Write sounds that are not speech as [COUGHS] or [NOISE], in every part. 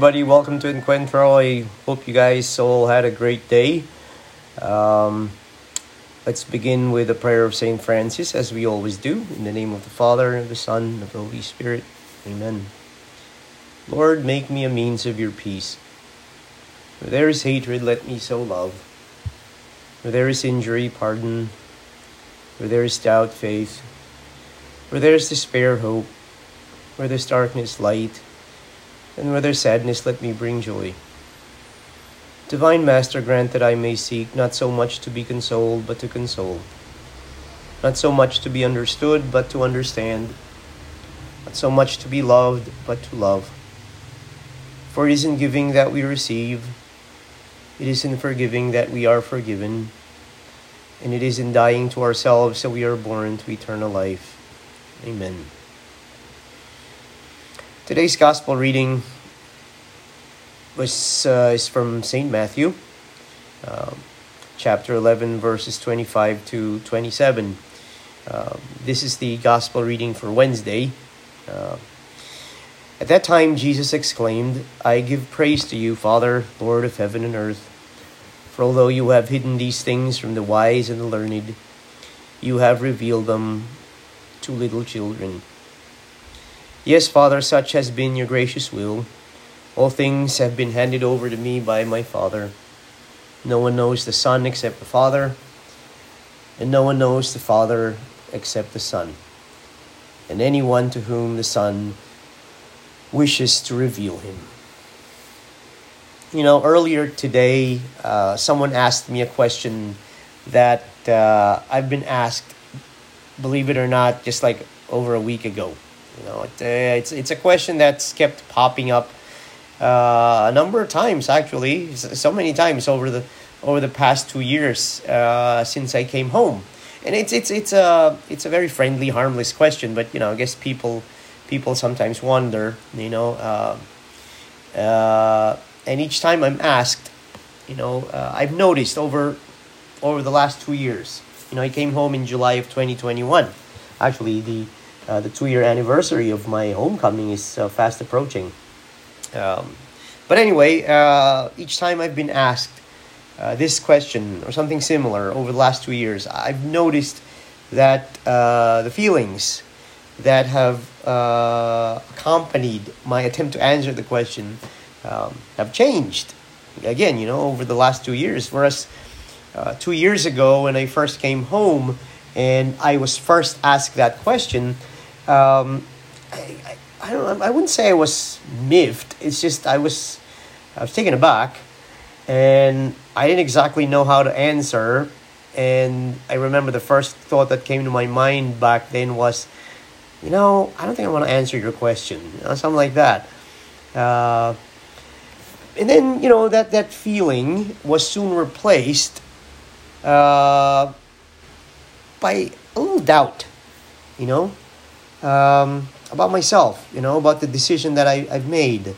Everybody, welcome to Encuentro. I hope you guys all had a great day. Um, let's begin with a prayer of St. Francis, as we always do. In the name of the Father, of the Son, and of the Holy Spirit. Amen. Lord, make me a means of your peace. Where there is hatred, let me sow love. Where there is injury, pardon. Where there is doubt, faith. Where there is despair, hope. Where there's darkness, light and where there's sadness, let me bring joy. Divine Master, grant that I may seek not so much to be consoled, but to console. Not so much to be understood, but to understand. Not so much to be loved, but to love. For it is in giving that we receive, it is in forgiving that we are forgiven, and it is in dying to ourselves that we are born to eternal life. Amen. Today's gospel reading was uh, is from Saint Matthew, um, chapter eleven, verses twenty-five to twenty-seven. Uh, this is the gospel reading for Wednesday. Uh, at that time, Jesus exclaimed, "I give praise to you, Father, Lord of heaven and earth, for although you have hidden these things from the wise and the learned, you have revealed them to little children." Yes, Father, such has been your gracious will. All things have been handed over to me by my Father. No one knows the Son except the Father, and no one knows the Father except the Son, and anyone to whom the Son wishes to reveal him. You know, earlier today, uh, someone asked me a question that uh, I've been asked, believe it or not, just like over a week ago. You know, it, uh, it's it's a question that's kept popping up uh, a number of times actually, so many times over the over the past two years uh, since I came home, and it's it's it's a it's a very friendly, harmless question. But you know, I guess people people sometimes wonder. You know, uh, uh, and each time I'm asked, you know, I've noticed over over the last two years. You know, I came home in July of twenty twenty one. Actually, the uh, the two year anniversary of my homecoming is uh, fast approaching. Um, but anyway, uh, each time I've been asked uh, this question or something similar over the last two years, I've noticed that uh, the feelings that have accompanied my attempt to answer the question um, have changed. Again, you know, over the last two years. Whereas two years ago, when I first came home and I was first asked that question, um, I, I, I, don't I wouldn't say I was miffed. It's just I was I was taken aback, and I didn't exactly know how to answer. And I remember the first thought that came to my mind back then was, you know, I don't think I want to answer your question, you know, something like that. Uh, and then you know that that feeling was soon replaced uh, by a little doubt. You know, um, about myself, you know, about the decision that I, I've made,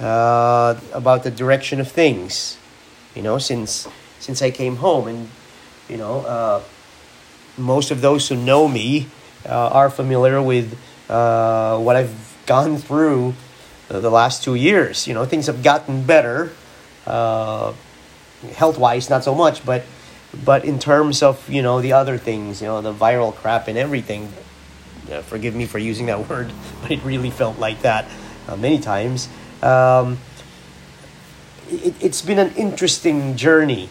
uh, about the direction of things, you know, since since I came home, and you know, uh, most of those who know me uh, are familiar with uh, what I've gone through the last two years. You know, things have gotten better, uh, health wise, not so much, but but in terms of you know the other things, you know, the viral crap and everything, uh, forgive me for using that [LAUGHS] word, but it really felt like that uh, many times. Um, it, has been an interesting journey,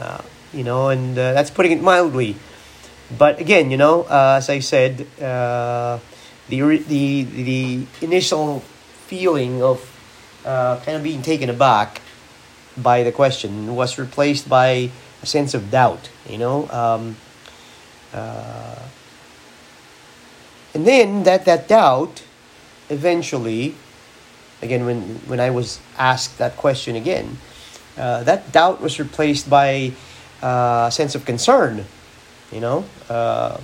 uh, you know, and uh, that's putting it mildly. But again, you know, uh, as I said, uh, the, the, the initial feeling of kind of being taken aback by the question was replaced by a sense of doubt, you know. Um, and then that, that doubt eventually, again, when, when I was asked that question again, uh, that doubt was replaced by uh, a sense of concern, you know, uh,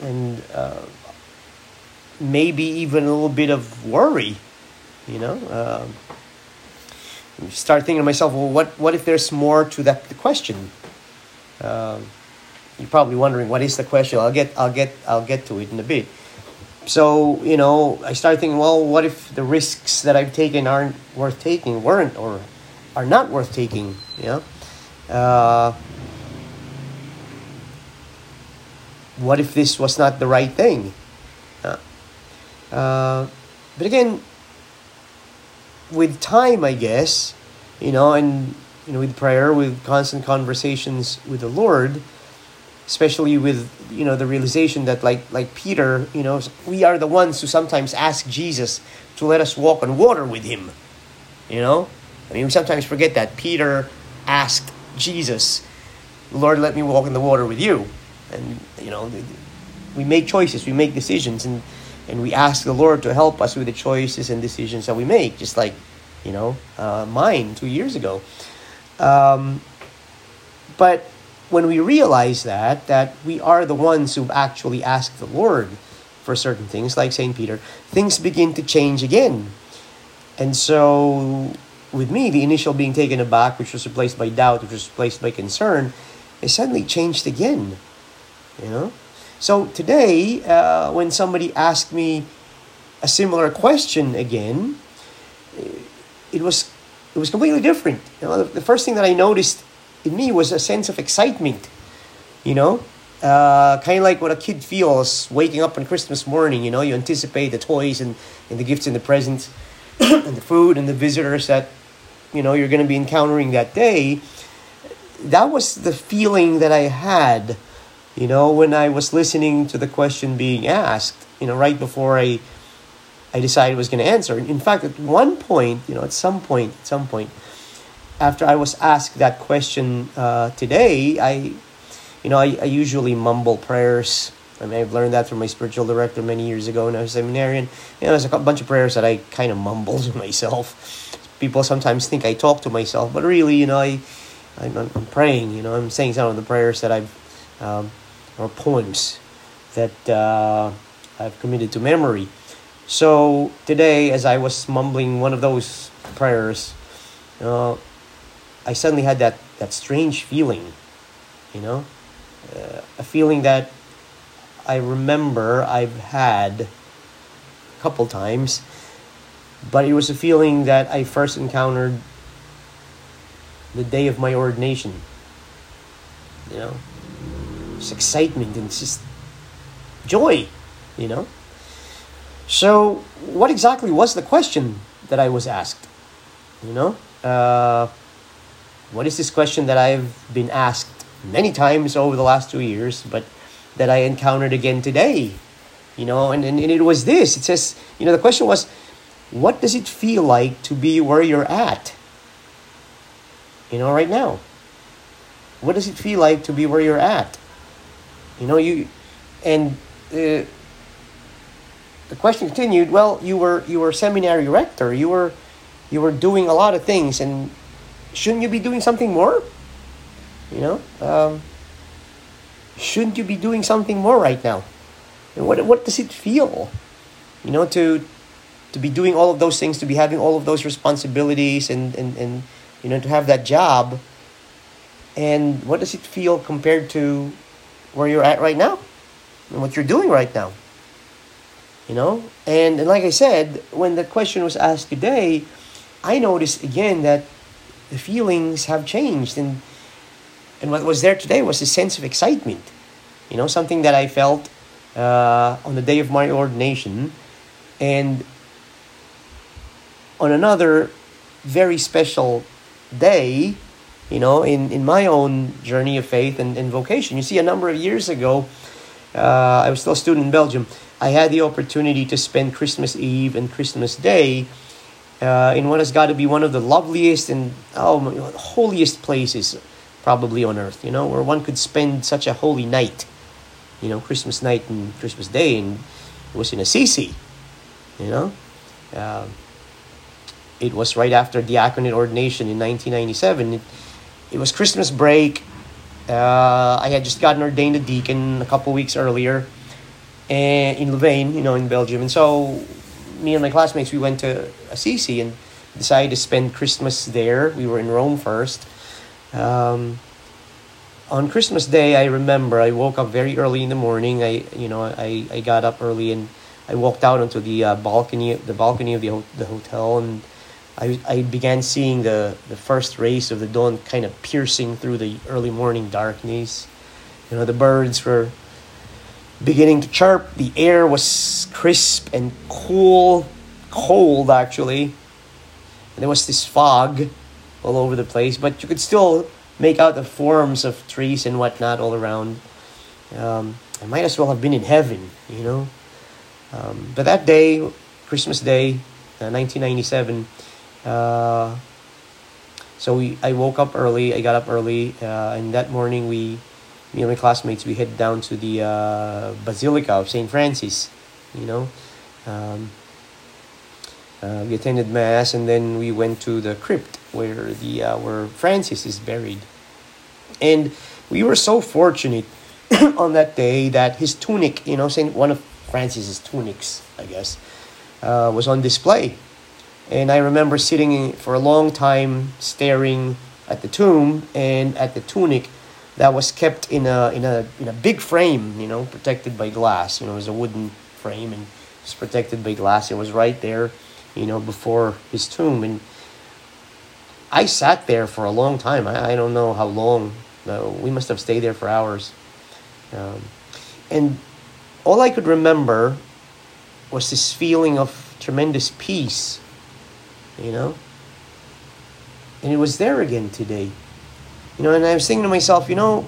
and uh, maybe even a little bit of worry, you know. Uh, start thinking to myself, well, what, what if there's more to that question? Um, you're probably wondering what is the question. I'll get I'll get I'll get to it in a bit. so you know, I started thinking, well, what if the risks that I've taken aren't worth taking, weren't, or are not worth taking? Yeah. uh, what if this was not the right thing? Uh, uh, but again, with time, I guess, you know, and you know, with prayer, with constant conversations with the Lord, especially with you know the realization that like like Peter, you know, we are the ones who sometimes ask Jesus to let us walk on water with him. You know, I mean, we sometimes forget that Peter asked Jesus, "Lord, let me walk in the water with you," and you know, we make choices, we make decisions, and and we ask the Lord to help us with the choices and decisions that we make, just like you know uh, mine two years ago. Um, but when we realize that, that we are the ones who actually ask the Lord for certain things, like St. Peter, things begin to change again. And so, with me, the initial being taken aback, which was replaced by doubt, which was replaced by concern, it suddenly changed again. You know? So, today, uh, when somebody asked me a similar question again, it was it was completely different. You know, the, the first thing that I noticed in me was a sense of excitement. You know, uh, kind of like what a kid feels waking up on Christmas morning. You know, you anticipate the toys and, and the gifts and the presents [COUGHS] and the food and the visitors that you know you're going to be encountering that day. That was the feeling that I had, you know, when I was listening to the question being asked. You know, right before I I decided I was going to answer. In fact, at one point, you know, at some point, at some point, after I was asked that question uh, today, I, you know, I, I usually mumble prayers. I mean, I've learned that from my spiritual director many years ago when I was seminarian. You know, there's a bunch of prayers that I kind of mumble to [LAUGHS] myself. People sometimes think I talk to myself, but really, you know, I, I'm, I'm praying. You know, I'm saying some of the prayers that I've, um, or poems that uh, I've committed to memory. So today, as I was mumbling one of those prayers, uh, I suddenly had that, that strange feeling, you know, uh, a feeling that I remember I've had a couple times, but it was a feeling that I first encountered the day of my ordination. You know, it's excitement and it's just joy, you know. So, what exactly was the question that I was asked? You know, uh, what is this question that I've been asked many times over the last two years, but that I encountered again today? You know, and, and, and it was this. It says, you know, the question was, what does it feel like to be where you're at? You know, right now. What does it feel like to be where you're at? You know, you, and uh, the question continued, well, you were you were seminary rector. You were you were doing a lot of things, and shouldn't you be doing something more? You know, um, shouldn't you be doing something more right now? And what what does it feel? You know, to to be doing all of those things, to be having all of those responsibilities, and and and you know, to have that job. And what does it feel compared to where you're at right now, and what you're doing right now? you know and, and like i said when the question was asked today i noticed again that the feelings have changed. And and what was there today was a sense of excitement you know something that i felt uh, on the day of my ordination and on another very special day you know in, in my own journey of faith and, and vocation. You see a number of years ago uh, i was still a student in belgium. I had the opportunity to spend Christmas Eve and Christmas Day uh, in what has got to be one of the loveliest and oh, holiest places probably on earth, you know, where one could spend such a holy night, you know, Christmas night and Christmas Day, and it was in Assisi, you know. Uh, it was right after diaconate ordination in 1997. It, it was Christmas break. Uh, I had just gotten ordained a deacon a couple weeks earlier and in Louvain, you know, in Belgium. And so me and my classmates, we went to Assisi and decided to spend Christmas there. We were in Rome first. Um, on Christmas Day, I remember I woke up very early in the morning. I, you know, I, I got up early and I walked out onto the uh, balcony, the balcony of the the hotel, and I, I began seeing the, the first rays of the dawn kind of piercing through the early morning darkness. You know, the birds were beginning to chirp. The air was crisp and cool, cold actually. And there was this fog all over the place, but you could still make out the forms of trees and whatnot all around. Um, I might as well have been in heaven, you know. Um, but that day, Christmas Day, uh, 1997, uh, so we I woke up early. I got up early, uh, and that morning we, me and my classmates, we head down to the uh, Basilica of Saint Francis. You know, um, uh, we attended mass, and then we went to the crypt where the uh, where Francis is buried, and we were so fortunate [COUGHS] on that day that his tunic, you know, Saint one of Francis's tunics, I guess, uh, was on display and I remember sitting for a long time staring at the tomb and at the tunic that was kept in a in a in a big frame, you know, protected by glass. You know, it was a wooden frame and it's protected by glass. It was right there, you know, before his tomb. And I sat there for a long time. I, I don't know how long. We must have stayed there for hours. Um, and all I could remember was this feeling of tremendous peace you know? And it was there again today. You know, and I was thinking to myself, you know,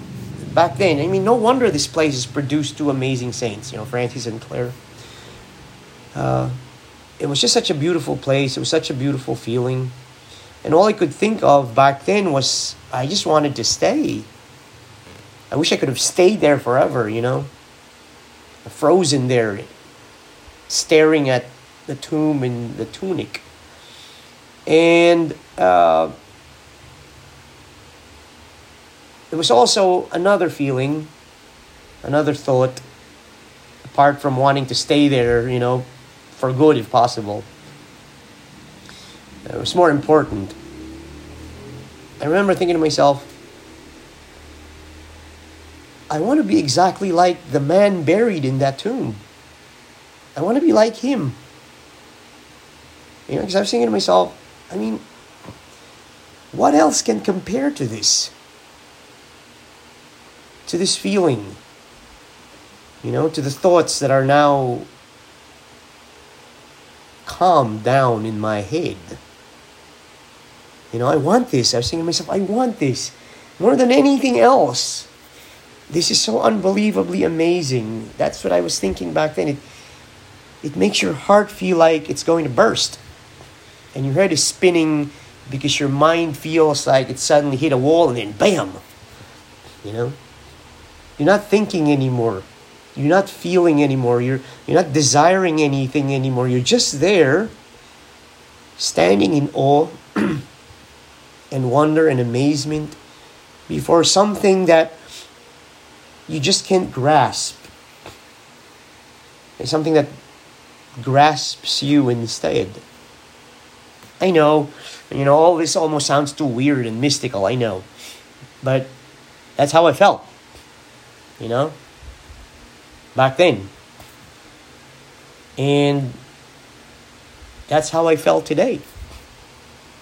back then, I mean, no wonder this place has produced two amazing saints, you know, Francis and Clare. Uh, it was just such a beautiful place. It was such a beautiful feeling. And all I could think of back then was I just wanted to stay. I wish I could have stayed there forever, you know? Frozen there, staring at the tomb and the tunic. And uh, there was also another feeling, another thought, apart from wanting to stay there, you know, for good if possible. It was more important. I remember thinking to myself, I want to be exactly like the man buried in that tomb. I want to be like him. You know, because I was thinking to myself, I mean, what else can compare to this? To this feeling? You know, to the thoughts that are now calmed down in my head. You know, I want this. I was thinking to myself, I want this more than anything else. This is so unbelievably amazing. That's what I was thinking back then. It, it makes your heart feel like it's going to burst and your head is spinning because your mind feels like it suddenly hit a wall and then bam you know you're not thinking anymore. You're not feeling anymore. You're you're not desiring anything anymore. You're just there standing in awe [CLEARS THROAT] and wonder and amazement before something that you just can't grasp. It's something that grasps you instead. I know, you know, all this almost sounds too weird and mystical, I know. But that's how I felt. You know? Back then. And that's how I felt today.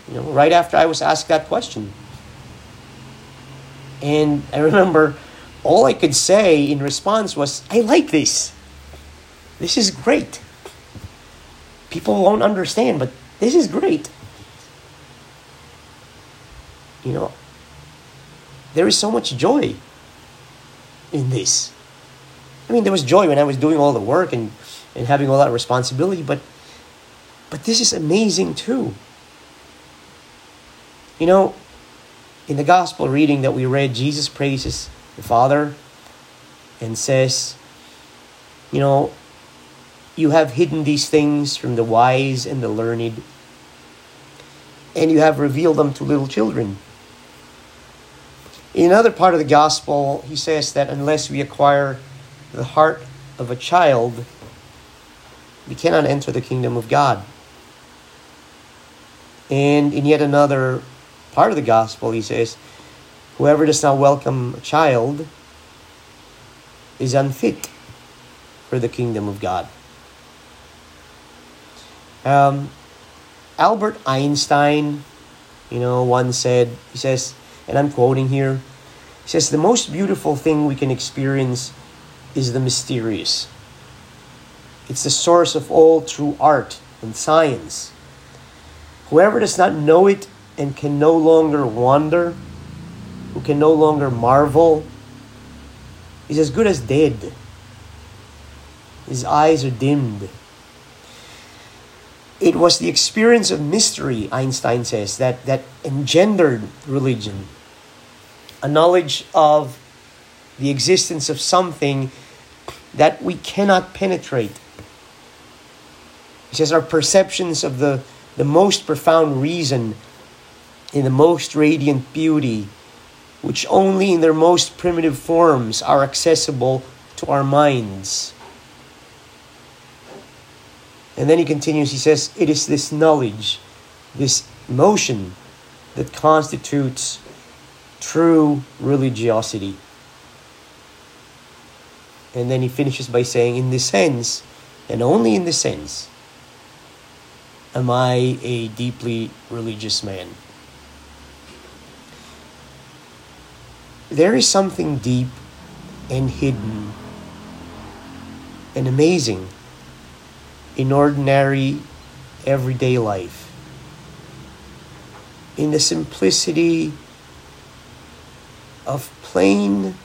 You know, right after I was asked that question. And I remember all I could say in response was, I like this. This is great. People won't understand, but this is great. You know, there is so much joy in this. I mean, there was joy when I was doing all the work and, and having all that responsibility, but but this is amazing too. You know, in the gospel reading that we read, Jesus praises the Father and says, you know, you have hidden these things from the wise and the learned, and you have revealed them to little children. In another part of the gospel, he says that unless we acquire the heart of a child, we cannot enter the kingdom of God. And in yet another part of the gospel, he says, Whoever does not welcome a child is unfit for the kingdom of God. Um, Albert Einstein, you know, once said, he says, and I'm quoting here, he says, the most beautiful thing we can experience is the mysterious. It's the source of all true art and science. Whoever does not know it and can no longer wonder, who can no longer marvel, is as good as dead. His eyes are dimmed. It was the experience of mystery, Einstein says, that, that engendered religion. A knowledge of the existence of something that we cannot penetrate. He says our perceptions of the, the most profound reason in the most radiant beauty, which only in their most primitive forms are accessible to our minds. And then he continues, he says, It is this knowledge, this motion, that constitutes true religiosity. And then he finishes by saying, In this sense, and only in this sense, am I a deeply religious man. There is something deep and hidden and amazing in ordinary, everyday life. In the simplicity of plain,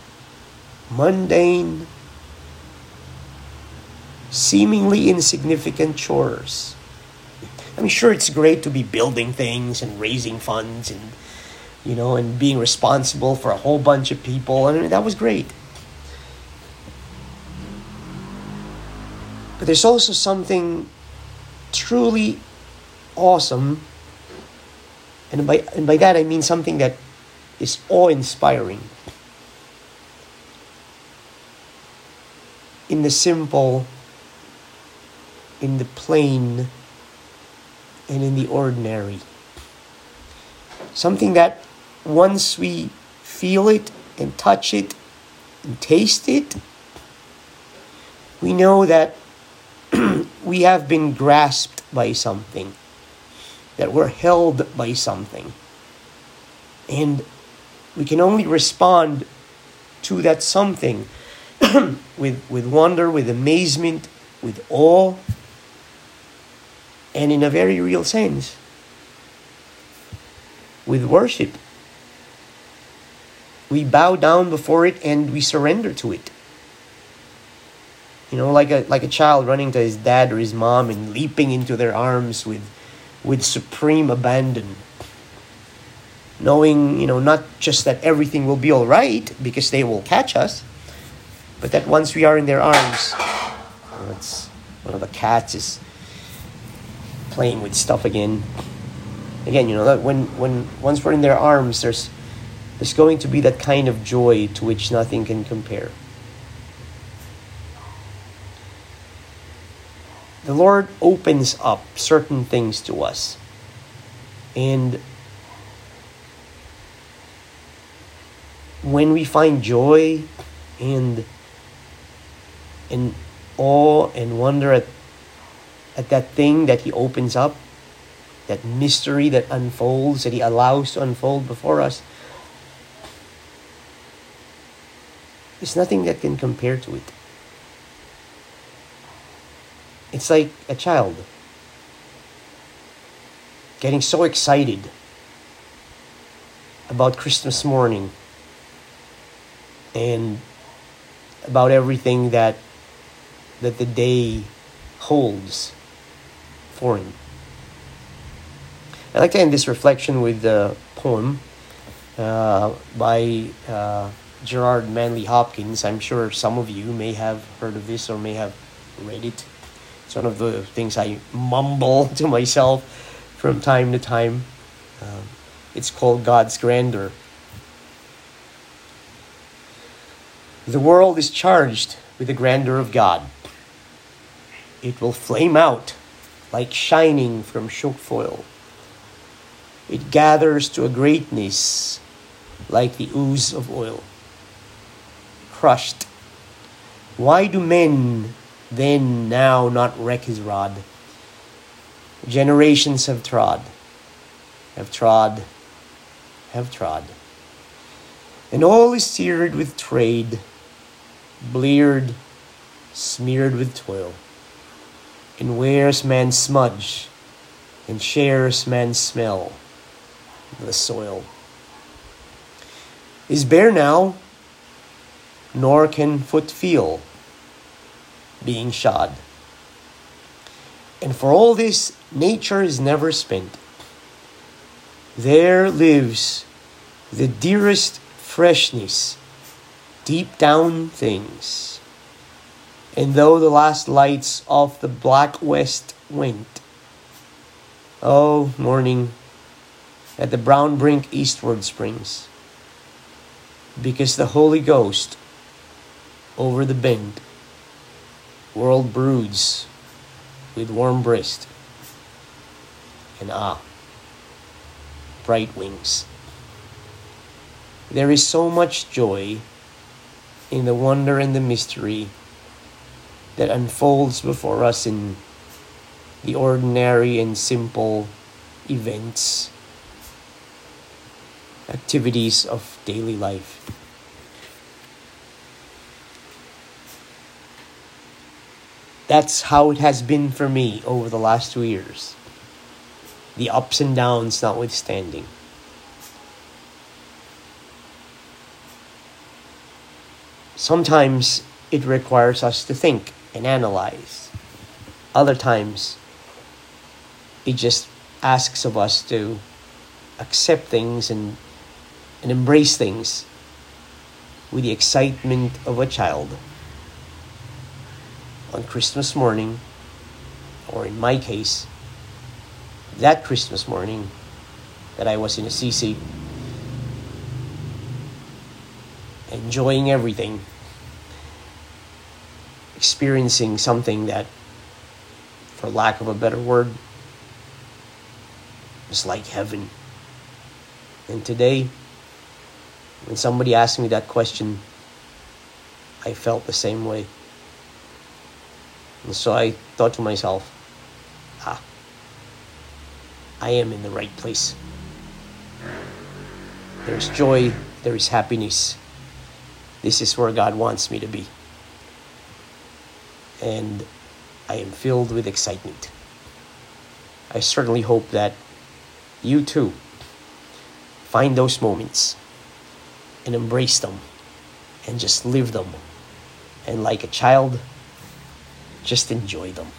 mundane, seemingly insignificant chores. I mean, sure, it's great to be building things and raising funds and, you know, and being responsible for a whole bunch of people. I mean, that was great. There's also something truly awesome, and by, and by that I mean something that is awe inspiring. In the simple, in the plain, and in the ordinary. Something that once we feel it and touch it and taste it, we know that [CLEARS THROAT] we have been grasped by something, that we're held by something. And we can only respond to that something [CLEARS THROAT] with, with wonder, with amazement, with awe, and in a very real sense, with worship. We bow down before it and we surrender to it. You know, like a like a child running to his dad or his mom and leaping into their arms with with supreme abandon. Knowing, you know, not just that everything will be all right because they will catch us, but that once we are in their arms, that's one of the cats is playing with stuff again. Again, you know that when when once we're in their arms, there's there's going to be that kind of joy to which nothing can compare. The Lord opens up certain things to us. And when we find joy and and awe and wonder at at that thing that he opens up, that mystery that unfolds, that he allows to unfold before us, there's nothing that can compare to it. It's like a child getting so excited about Christmas morning and about everything that that the day holds for him. I'd like to end this reflection with a poem uh, by uh, Gerard Manley Hopkins. I'm sure some of you may have heard of this or may have read it. It's one of the things I mumble [LAUGHS] to myself from time to time. Um, it's called God's grandeur. The world is charged with the grandeur of God. It will flame out like shining from shook foil. It gathers to a greatness like the ooze of oil. Crushed. Why do men then now not reck his rod? generations have trod, have trod, have trod. And all is seared with trade, bleared, smeared with toil, and wears man's smudge, and shares man's smell, the soil. Is bare now, nor can foot feel being shod. And for all this, nature is never spent. There lives the dearest freshness deep down things. And though the last lights of the black west went, oh, morning, at the brown brink eastward springs, because the Holy Ghost over the bend world broods with warm breast and ah, bright wings. There is so much joy in the wonder and the mystery that unfolds before us in the ordinary and simple events, activities of daily life. That's how it has been for me over the last two years. The ups and downs notwithstanding. Sometimes it requires us to think and analyze. Other times, it just asks of us to accept things and, and embrace things with the excitement of a child on Christmas morning, or in my case, that Christmas morning that I was in Assisi, enjoying everything, experiencing something that, for lack of a better word, was like heaven. And today, when somebody asked me that question, I felt the same way. And so I thought to myself, ah, I am in the right place. There's joy, there is happiness. This is where God wants me to be. And I am filled with excitement. I certainly hope that you too find those moments and embrace them and just live them. And like a child, just enjoy them.